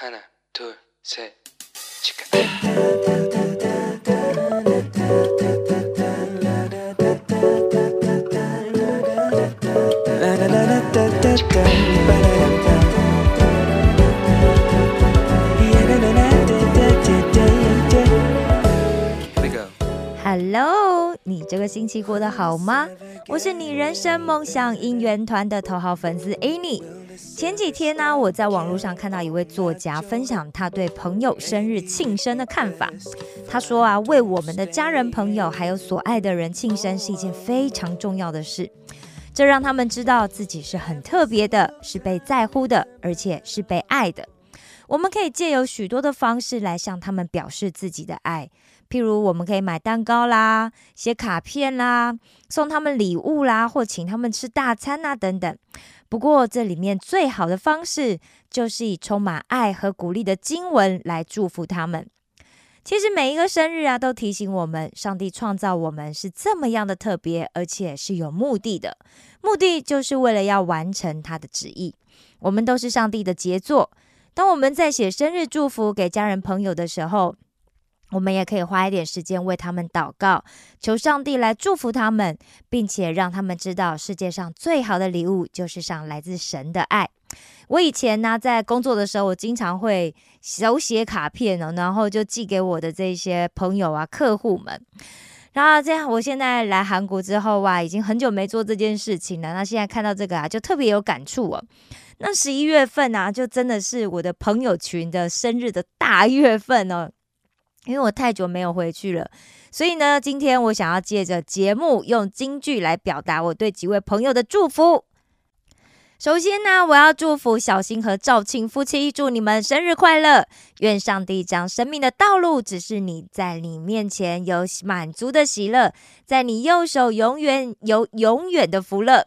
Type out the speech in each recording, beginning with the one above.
하나, 둘, 셋, 치카. Here we go. Hello，你这个星期过得好吗？我是你人生梦想应援团的头号粉丝 Annie。 前几天呢，我在网络上看到一位作家分享他对朋友生日庆生的看法。他说啊，为我们的家人、朋友还有所爱的人庆生是一件非常重要的事，这让他们知道自己是很特别的，是被在乎的，而且是被爱的。我们可以借由许多的方式来向他们表示自己的爱，譬如我们可以买蛋糕啦、写卡片啦、送他们礼物啦，或请他们吃大餐啊等等。不过，这里面最好的方式就是以充满爱和鼓励的经文来祝福他们。其实每一个生日啊，都提醒我们，上帝创造我们是这么样的特别，而且是有目的的。目的就是为了要完成他的旨意。我们都是上帝的杰作。当我们在写生日祝福给家人朋友的时候，我们也可以花一点时间为他们祷告，求上帝来祝福他们，并且让他们知道世界上最好的礼物就是上来自神的爱。我以前呢，在工作的时候，我经常会手写卡片哦，然后就寄给我的这些朋友啊、客户们。然后这样，我现在来韩国之后啊，已经很久没做这件事情了。那现在看到这个啊，就特别有感触哦。那十一月份啊，就真的是我的朋友群的生日的大月份哦。因为我太久没有回去了，所以呢，今天我想要借着节目用京剧来表达我对几位朋友的祝福。首先呢，我要祝福小新和赵庆夫妻，祝你们生日快乐！愿上帝将生命的道路指示你，在你面前有满足的喜乐，在你右手永远有永远的福乐。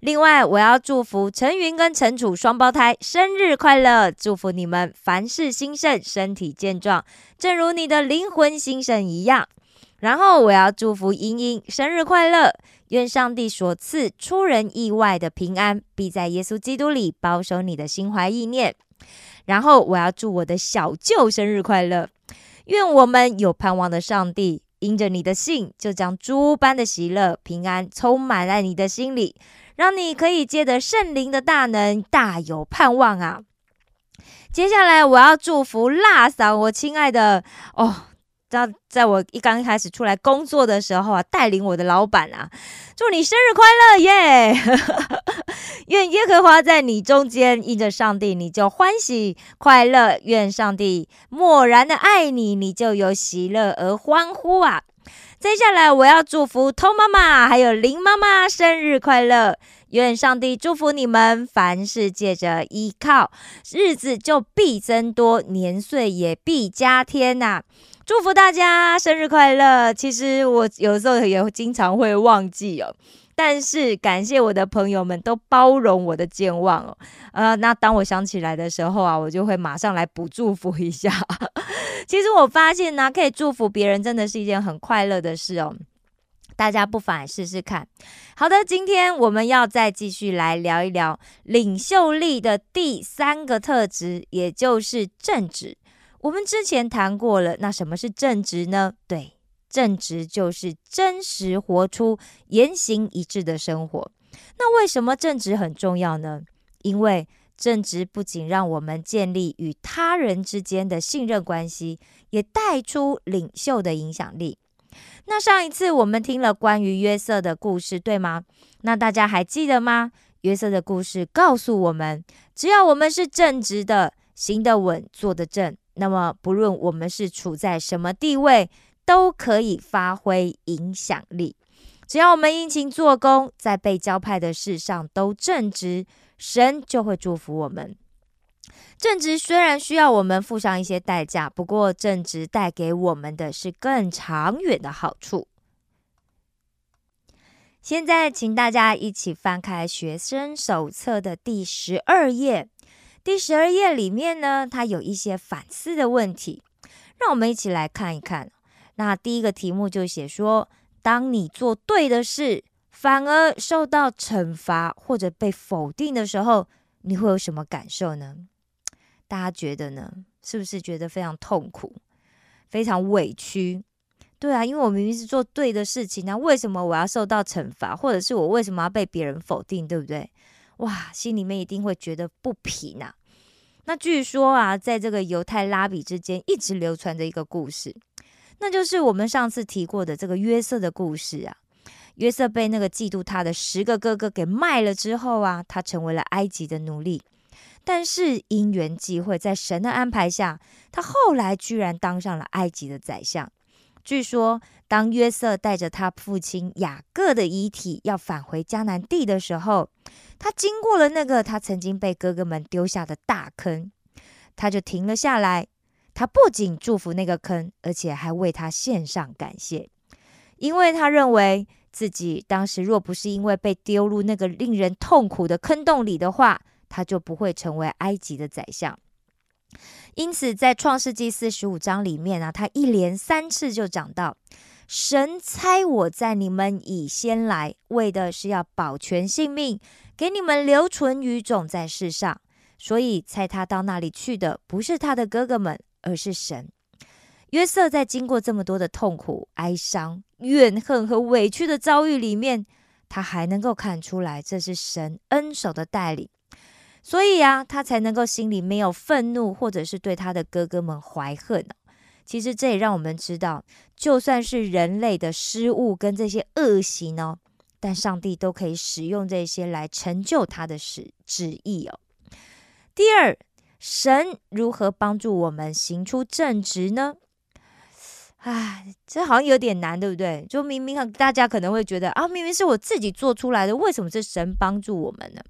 另外，我要祝福陈云跟陈楚双胞胎生日快乐，祝福你们凡事兴盛，身体健壮，正如你的灵魂兴盛一样。然后，我要祝福莹莹生日快乐，愿上帝所赐出人意外的平安，必在耶稣基督里保守你的心怀意念。然后，我要祝我的小舅生日快乐，愿我们有盼望的上帝因着你的信，就将诸般的喜乐、平安充满在你的心里。让你可以借着圣灵的大能，大有盼望啊！接下来我要祝福辣嫂，我亲爱的哦，在在我一刚开始出来工作的时候啊，带领我的老板啊，祝你生日快乐耶！愿耶和华在你中间，因着上帝你就欢喜快乐；愿上帝默然的爱你，你就有喜乐而欢呼啊！接下来，我要祝福偷妈妈还有林妈妈生日快乐！愿上帝祝福你们，凡事借着依靠，日子就必增多，年岁也必加添呐！祝福大家生日快乐！其实我有时候也经常会忘记哦。但是感谢我的朋友们都包容我的健忘哦，呃，那当我想起来的时候啊，我就会马上来补祝福一下。其实我发现呢，可以祝福别人真的是一件很快乐的事哦。大家不妨试试看。好的，今天我们要再继续来聊一聊领袖力的第三个特质，也就是正直。我们之前谈过了，那什么是正直呢？对。正直就是真实活出言行一致的生活。那为什么正直很重要呢？因为正直不仅让我们建立与他人之间的信任关系，也带出领袖的影响力。那上一次我们听了关于约瑟的故事，对吗？那大家还记得吗？约瑟的故事告诉我们，只要我们是正直的，行得稳，坐得正，那么不论我们是处在什么地位。都可以发挥影响力，只要我们殷勤做工，在被交派的事上都正直，神就会祝福我们。正直虽然需要我们付上一些代价，不过正直带给我们的是更长远的好处。现在，请大家一起翻开学生手册的第十二页。第十二页里面呢，它有一些反思的问题，让我们一起来看一看。那第一个题目就写说，当你做对的事，反而受到惩罚或者被否定的时候，你会有什么感受呢？大家觉得呢？是不是觉得非常痛苦、非常委屈？对啊，因为我明明是做对的事情，那为什么我要受到惩罚，或者是我为什么要被别人否定，对不对？哇，心里面一定会觉得不平呐。那据说啊，在这个犹太拉比之间一直流传着一个故事，那就是我们上次提过的这个约瑟的故事啊。约瑟被那个嫉妒他的十个哥哥给卖了之后啊，他成为了埃及的奴隶。但是因缘际会，在神的安排下，他后来居然当上了埃及的宰相。据说，当约瑟带着他父亲雅各的遗体要返回迦南地的时候，他经过了那个他曾经被哥哥们丢下的大坑，他就停了下来。他不仅祝福那个坑，而且还为他献上感谢，因为他认为自己当时若不是因为被丢入那个令人痛苦的坑洞里的话。他就不会成为埃及的宰相。因此，在创世纪四十五章里面啊，他一连三次就讲到：神猜我在你们以先来，为的是要保全性命，给你们留存余种在世上。所以，猜他到那里去的不是他的哥哥们，而是神。约瑟在经过这么多的痛苦、哀伤、怨恨和委屈的遭遇里面，他还能够看出来，这是神恩手的带领。所以啊，他才能够心里没有愤怒，或者是对他的哥哥们怀恨其实这也让我们知道，就算是人类的失误跟这些恶行哦，但上帝都可以使用这些来成就他的旨旨意哦。第二，神如何帮助我们行出正直呢？唉，这好像有点难，对不对？就明明大家可能会觉得啊，明明是我自己做出来的，为什么是神帮助我们呢？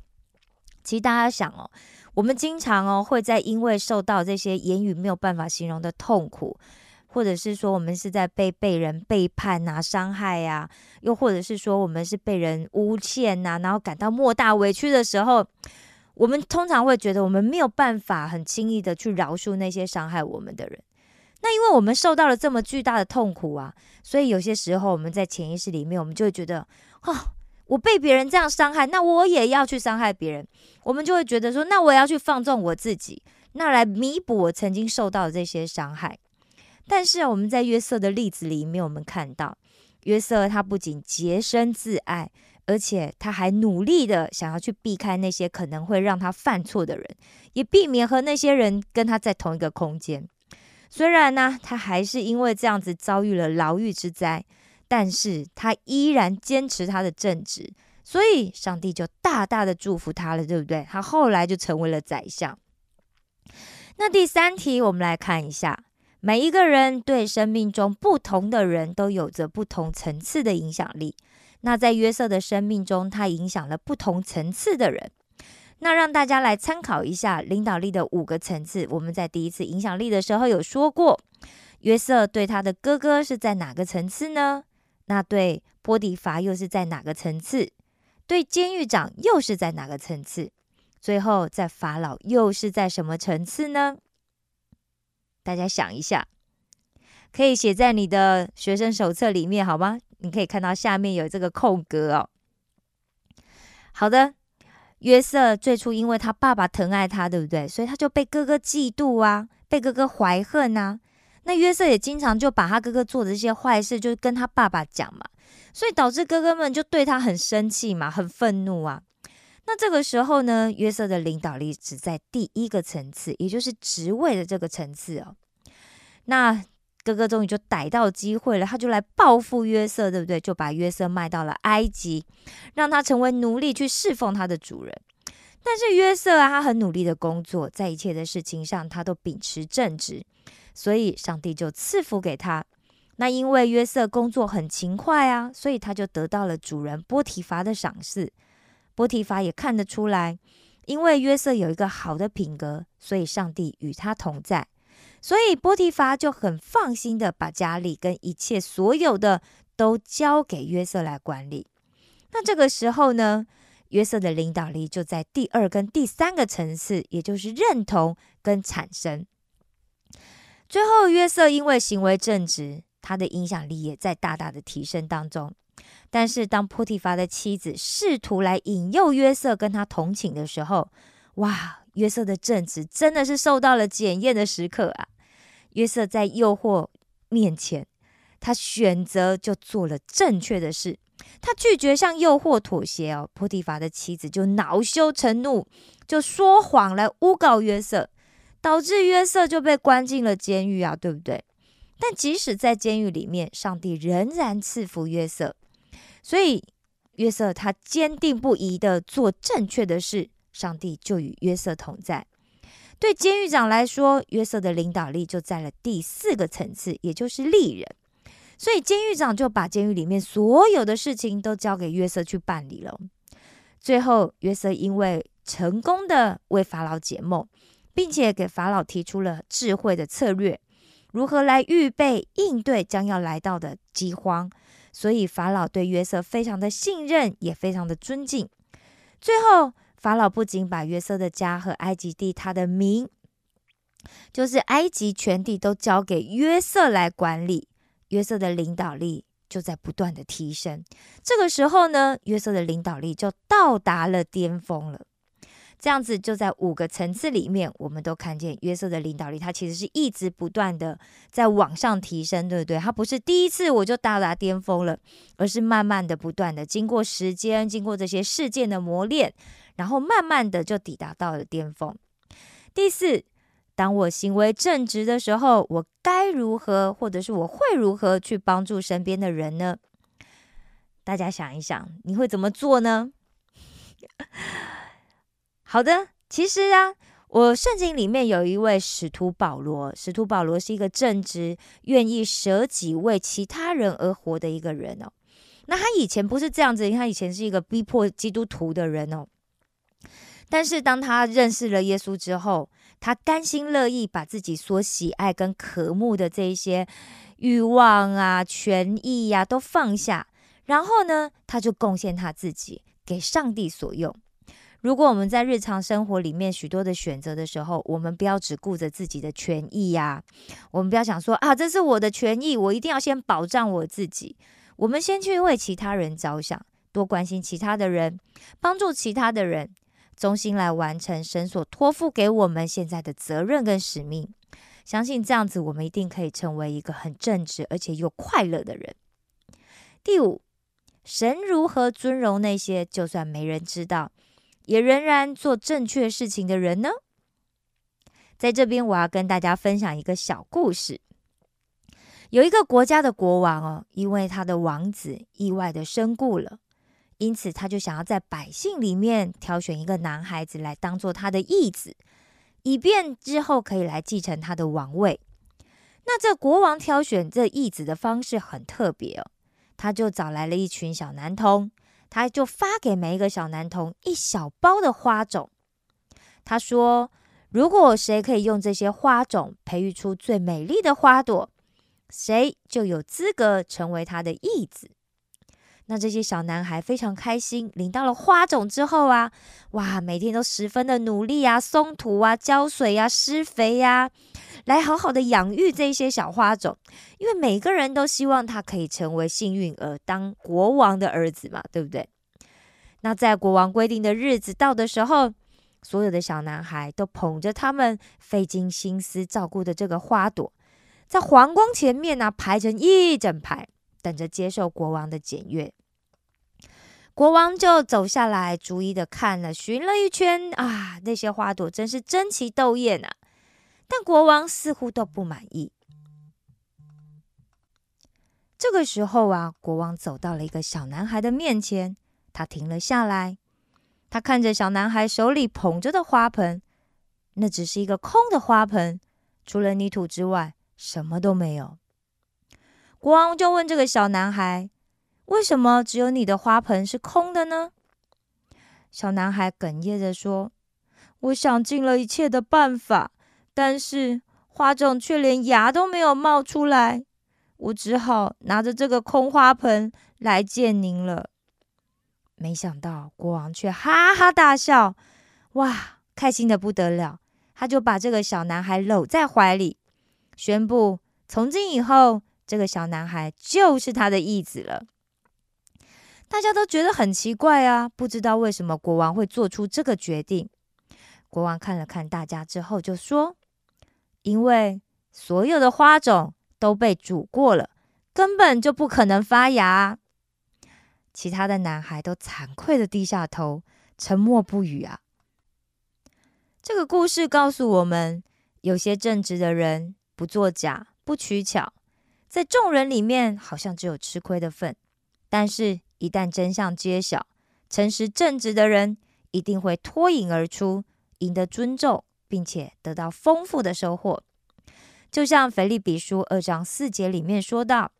其实大家想哦，我们经常哦会在因为受到这些言语没有办法形容的痛苦，或者是说我们是在被被人背叛啊、伤害呀，又或者是说我们是被人诬陷呐，然后感到莫大委屈的时候，我们通常会觉得我们没有办法很轻易的去饶恕那些伤害我们的人。那因为我们受到了这么巨大的痛苦啊，所以有些时候我们在潜意识里面，我们就会觉得，哦。我被别人这样伤害，那我也要去伤害别人。我们就会觉得说，那我也要去放纵我自己，那来弥补我曾经受到的这些伤害。但是我们在约瑟的例子里面，我们看到约瑟他不仅洁身自爱，而且他还努力的想要去避开那些可能会让他犯错的人，也避免和那些人跟他在同一个空间。虽然呢，他还是因为这样子遭遇了牢狱之灾。但是他依然坚持他的正直，所以上帝就大大的祝福他了，对不对？他后来就成为了宰相。那第三题，我们来看一下，每一个人对生命中不同的人都有着不同层次的影响力。那在约瑟的生命中，他影响了不同层次的人。那让大家来参考一下领导力的五个层次。我们在第一次影响力的时候有说过，约瑟对他的哥哥是在哪个层次呢？那对波迪伐又是在哪个层次？对监狱长又是在哪个层次？最后在法老又是在什么层次呢？大家想一下，可以写在你的学生手册里面，好吗？你可以看到下面有这个空格哦。好的，约瑟最初因为他爸爸疼爱他，对不对？所以他就被哥哥嫉妒啊，被哥哥怀恨啊。那约瑟也经常就把他哥哥做的这些坏事，就跟他爸爸讲嘛，所以导致哥哥们就对他很生气嘛，很愤怒啊。那这个时候呢，约瑟的领导力只在第一个层次，也就是职位的这个层次哦。那哥哥终于就逮到机会了，他就来报复约瑟，对不对？就把约瑟卖到了埃及，让他成为奴隶去侍奉他的主人。但是约瑟啊，他很努力的工作，在一切的事情上，他都秉持正直。所以上帝就赐福给他。那因为约瑟工作很勤快啊，所以他就得到了主人波提乏的赏识。波提乏也看得出来，因为约瑟有一个好的品格，所以上帝与他同在。所以波提乏就很放心的把家里跟一切所有的都交给约瑟来管理。那这个时候呢，约瑟的领导力就在第二跟第三个层次，也就是认同跟产生。最后，约瑟因为行为正直，他的影响力也在大大的提升当中。但是，当波提乏的妻子试图来引诱约瑟跟他同寝的时候，哇，约瑟的正直真的是受到了检验的时刻啊！约瑟在诱惑面前，他选择就做了正确的事，他拒绝向诱惑妥协哦。波提法的妻子就恼羞成怒，就说谎来诬告约瑟，导致约瑟就被关进了监狱啊，对不对？但即使在监狱里面，上帝仍然赐福约瑟，所以约瑟他坚定不移的做正确的事，上帝就与约瑟同在。对监狱长来说，约瑟的领导力就在了第四个层次，也就是利人。所以监狱长就把监狱里面所有的事情都交给约瑟去办理了。最后，约瑟因为成功的为法老解梦，并且给法老提出了智慧的策略。如何来预备应对将要来到的饥荒？所以法老对约瑟非常的信任，也非常的尊敬。最后，法老不仅把约瑟的家和埃及地他的名，就是埃及全地都交给约瑟来管理。约瑟的领导力就在不断的提升。这个时候呢，约瑟的领导力就到达了巅峰了。这样子就在五个层次里面，我们都看见约瑟的领导力，他其实是一直不断的在往上提升，对不对？他不是第一次我就到达巅峰了，而是慢慢的、不断的经过时间、经过这些事件的磨练，然后慢慢的就抵达到了巅峰。第四，当我行为正直的时候，我该如何，或者是我会如何去帮助身边的人呢？大家想一想，你会怎么做呢？好的，其实啊，我圣经里面有一位使徒保罗，使徒保罗是一个正直、愿意舍己为其他人而活的一个人哦。那他以前不是这样子，他以前是一个逼迫基督徒的人哦。但是当他认识了耶稣之后，他甘心乐意把自己所喜爱跟渴慕的这一些欲望啊、权益呀都放下，然后呢，他就贡献他自己给上帝所用。如果我们在日常生活里面许多的选择的时候，我们不要只顾着自己的权益呀，我们不要想说啊，这是我的权益，我一定要先保障我自己。我们先去为其他人着想，多关心其他的人，帮助其他的人，中心来完成神所托付给我们现在的责任跟使命。相信这样子，我们一定可以成为一个很正直而且又快乐的人。第五，神如何尊荣那些就算没人知道。也仍然做正确事情的人呢？在这边，我要跟大家分享一个小故事。有一个国家的国王哦，因为他的王子意外的身故了，因此他就想要在百姓里面挑选一个男孩子来当做他的义子，以便之后可以来继承他的王位。那这国王挑选这义子的方式很特别哦，他就找来了一群小男童。他就发给每一个小男童一小包的花种。他说：“如果谁可以用这些花种培育出最美丽的花朵，谁就有资格成为他的义子。”那这些小男孩非常开心，领到了花种之后啊，哇，每天都十分的努力啊，松土啊，浇水啊，施肥呀，来好好的养育这些小花种，因为每个人都希望他可以成为幸运儿，当国王的儿子嘛，对不对？那在国王规定的日子到的时候，所有的小男孩都捧着他们费尽心思照顾的这个花朵，在皇宫前面呢排成一整排。等着接受国王的检阅，国王就走下来，逐一的看了，寻了一圈啊，那些花朵真是争奇斗艳啊！但国王似乎都不满意。这个时候啊，国王走到了一个小男孩的面前，他停了下来，他看着小男孩手里捧着的花盆，那只是一个空的花盆，除了泥土之外，什么都没有。国王就问这个小男孩：“为什么只有你的花盆是空的呢？”小男孩哽咽着说：“我想尽了一切的办法，但是花种却连芽都没有冒出来，我只好拿着这个空花盆来见您了。”没想到国王却哈哈大笑，哇，开心的不得了！他就把这个小男孩搂在怀里，宣布从今以后。这个小男孩就是他的义子了。大家都觉得很奇怪啊，不知道为什么国王会做出这个决定。国王看了看大家之后，就说：“因为所有的花种都被煮过了，根本就不可能发芽。”其他的男孩都惭愧的低下头，沉默不语啊。这个故事告诉我们，有些正直的人不作假、不取巧，在众人里面好像只有吃亏的份。但是，一旦真相揭晓，诚实正直的人一定会脱颖而出，赢得尊重，并且得到丰富的收获。就像腓立比书二章四节里面说到：“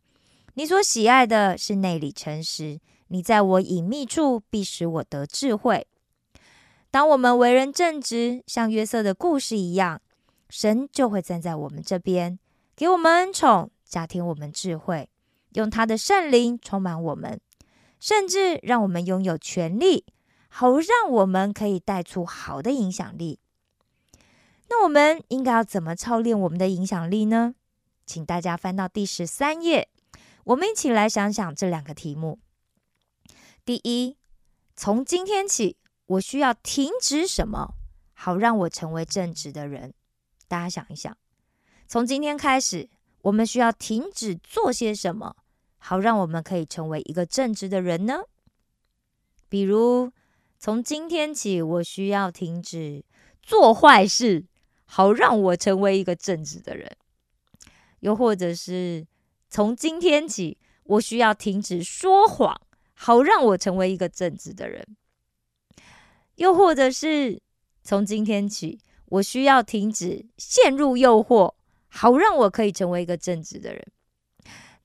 你所喜爱的是内里诚实。”你在我隐秘处，必使我得智慧。当我们为人正直，像约瑟的故事一样，神就会站在我们这边，给我们恩宠，加添我们智慧，用他的圣灵充满我们，甚至让我们拥有权力，好让我们可以带出好的影响力。那我们应该要怎么操练我们的影响力呢？请大家翻到第十三页，我们一起来想想这两个题目。第一，从今天起，我需要停止什么，好让我成为正直的人？大家想一想，从今天开始，我们需要停止做些什么，好让我们可以成为一个正直的人呢？比如，从今天起，我需要停止做坏事，好让我成为一个正直的人；又或者是从今天起，我需要停止说谎。好让我成为一个正直的人，又或者是从今天起，我需要停止陷入诱惑，好让我可以成为一个正直的人。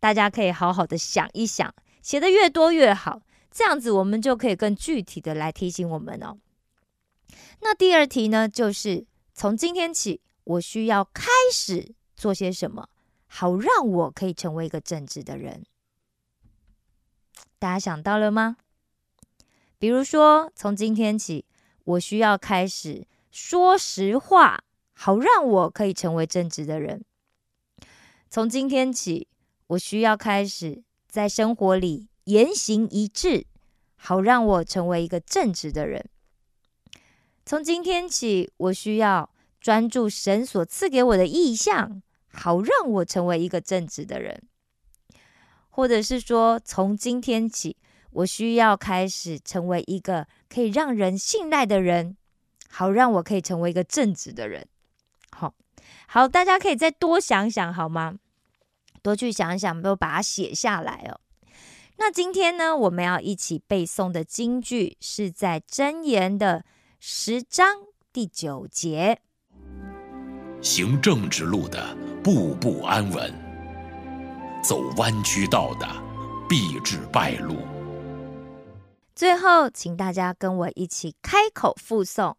大家可以好好的想一想，写的越多越好，这样子我们就可以更具体的来提醒我们哦。那第二题呢，就是从今天起，我需要开始做些什么，好让我可以成为一个正直的人。大家想到了吗？比如说，从今天起，我需要开始说实话，好让我可以成为正直的人。从今天起，我需要开始在生活里言行一致，好让我成为一个正直的人。从今天起，我需要专注神所赐给我的意向，好让我成为一个正直的人。或者是说，从今天起，我需要开始成为一个可以让人信赖的人，好让我可以成为一个正直的人。好，大家可以再多想想，好吗？多去想想，都把它写下来哦。那今天呢，我们要一起背诵的金句是在箴言的十章第九节：行正直路的，步步安稳。走弯曲道的，必至败露。最后，请大家跟我一起开口附诵：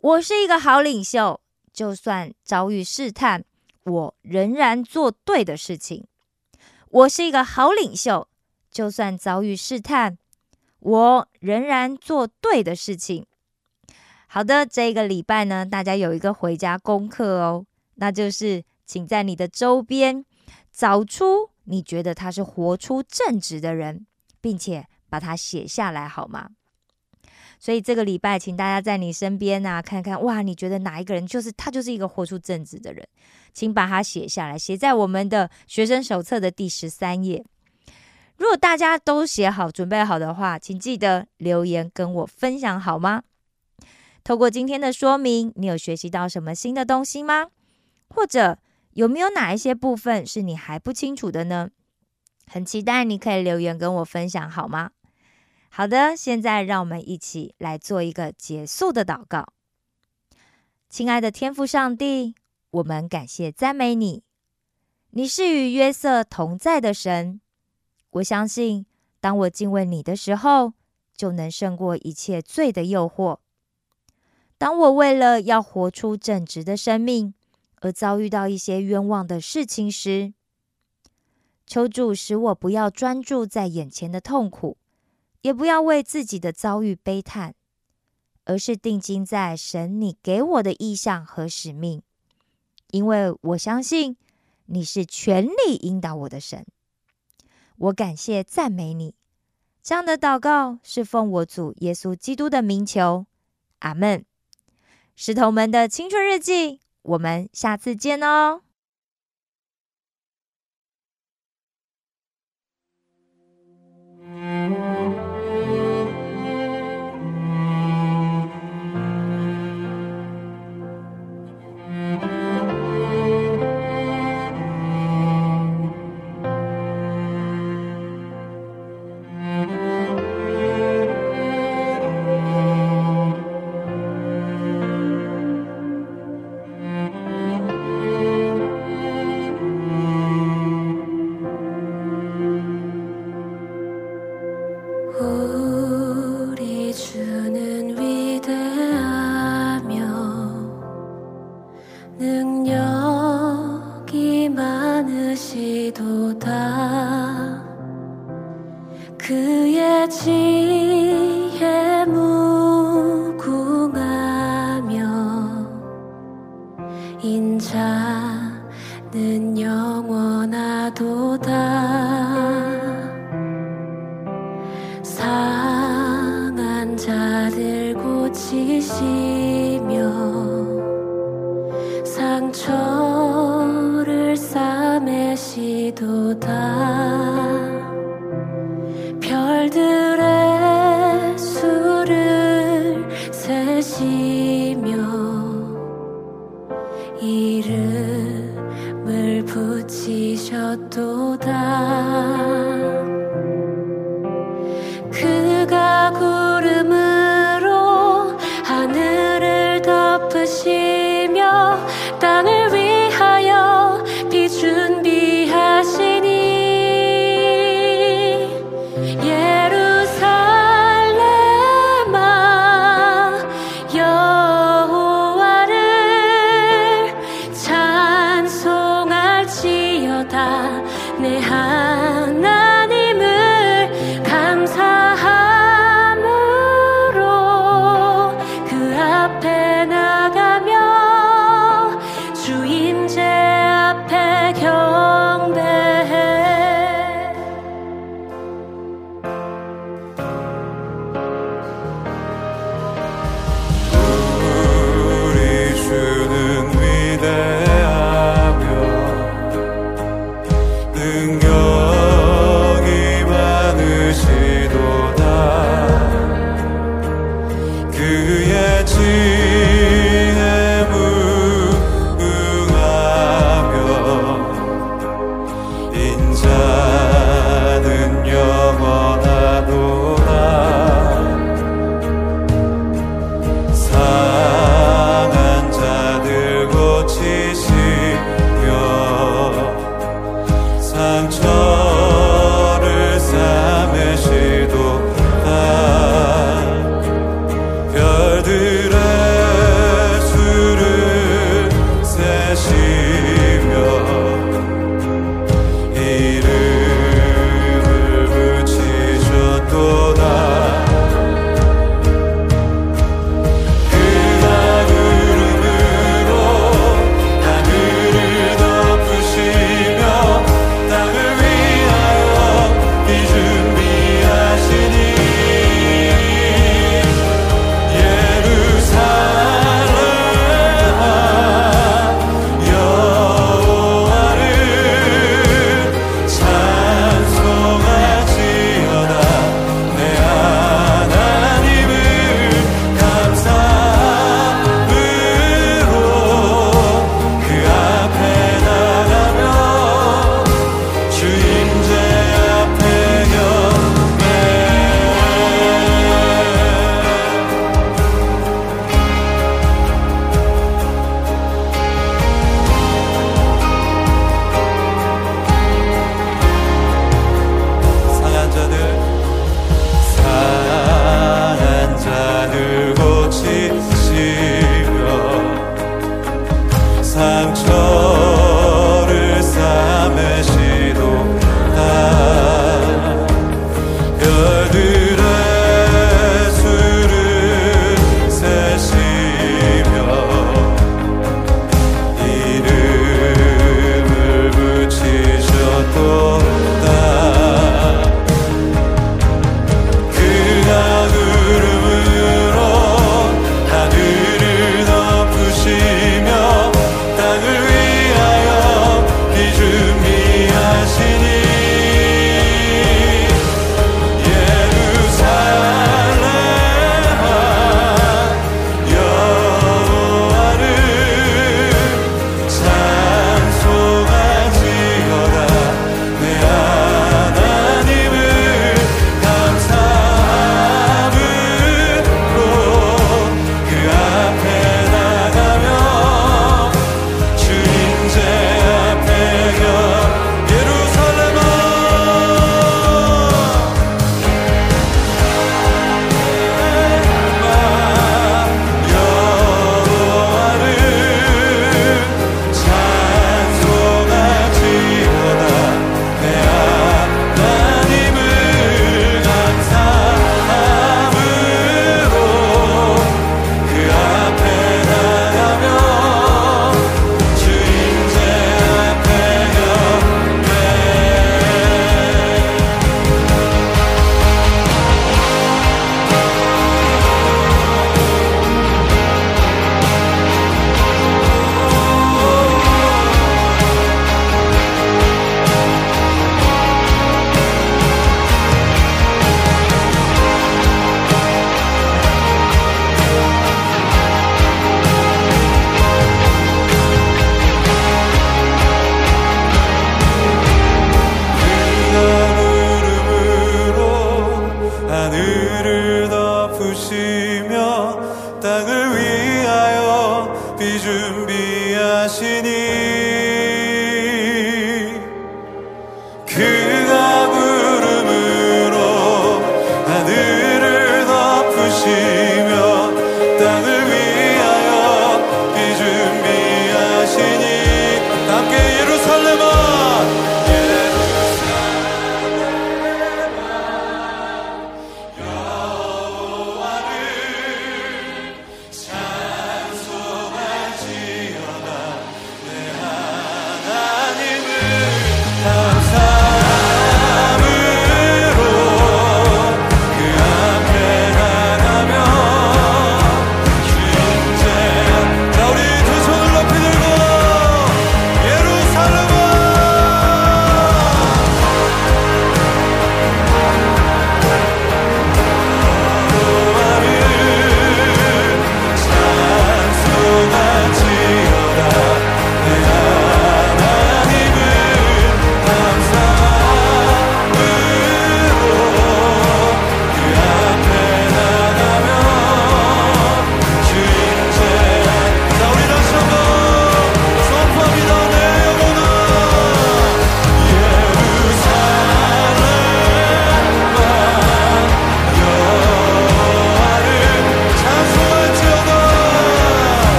我是一个好领袖，就算遭遇试探，我仍然做对的事情。我是一个好领袖，就算遭遇试探，我仍然做对的事情。好的，这个礼拜呢，大家有一个回家功课哦，那就是请在你的周边。找出你觉得他是活出正直的人，并且把它写下来，好吗？所以这个礼拜，请大家在你身边啊，看看哇，你觉得哪一个人就是他，就是一个活出正直的人，请把它写下来，写在我们的学生手册的第十三页。如果大家都写好、准备好的话，请记得留言跟我分享，好吗？透过今天的说明，你有学习到什么新的东西吗？或者？有没有哪一些部分是你还不清楚的呢？很期待你可以留言跟我分享，好吗？好的，现在让我们一起来做一个结束的祷告。亲爱的天父上帝，我们感谢赞美你，你是与约瑟同在的神。我相信，当我敬畏你的时候，就能胜过一切罪的诱惑。当我为了要活出正直的生命，而遭遇到一些冤枉的事情时，求主使我不要专注在眼前的痛苦，也不要为自己的遭遇悲叹，而是定睛在神你给我的意象和使命，因为我相信你是全力引导我的神。我感谢、赞美你。这样的祷告是奉我主耶稣基督的名求，阿门。石头们的青春日记，我们下次见哦。几度的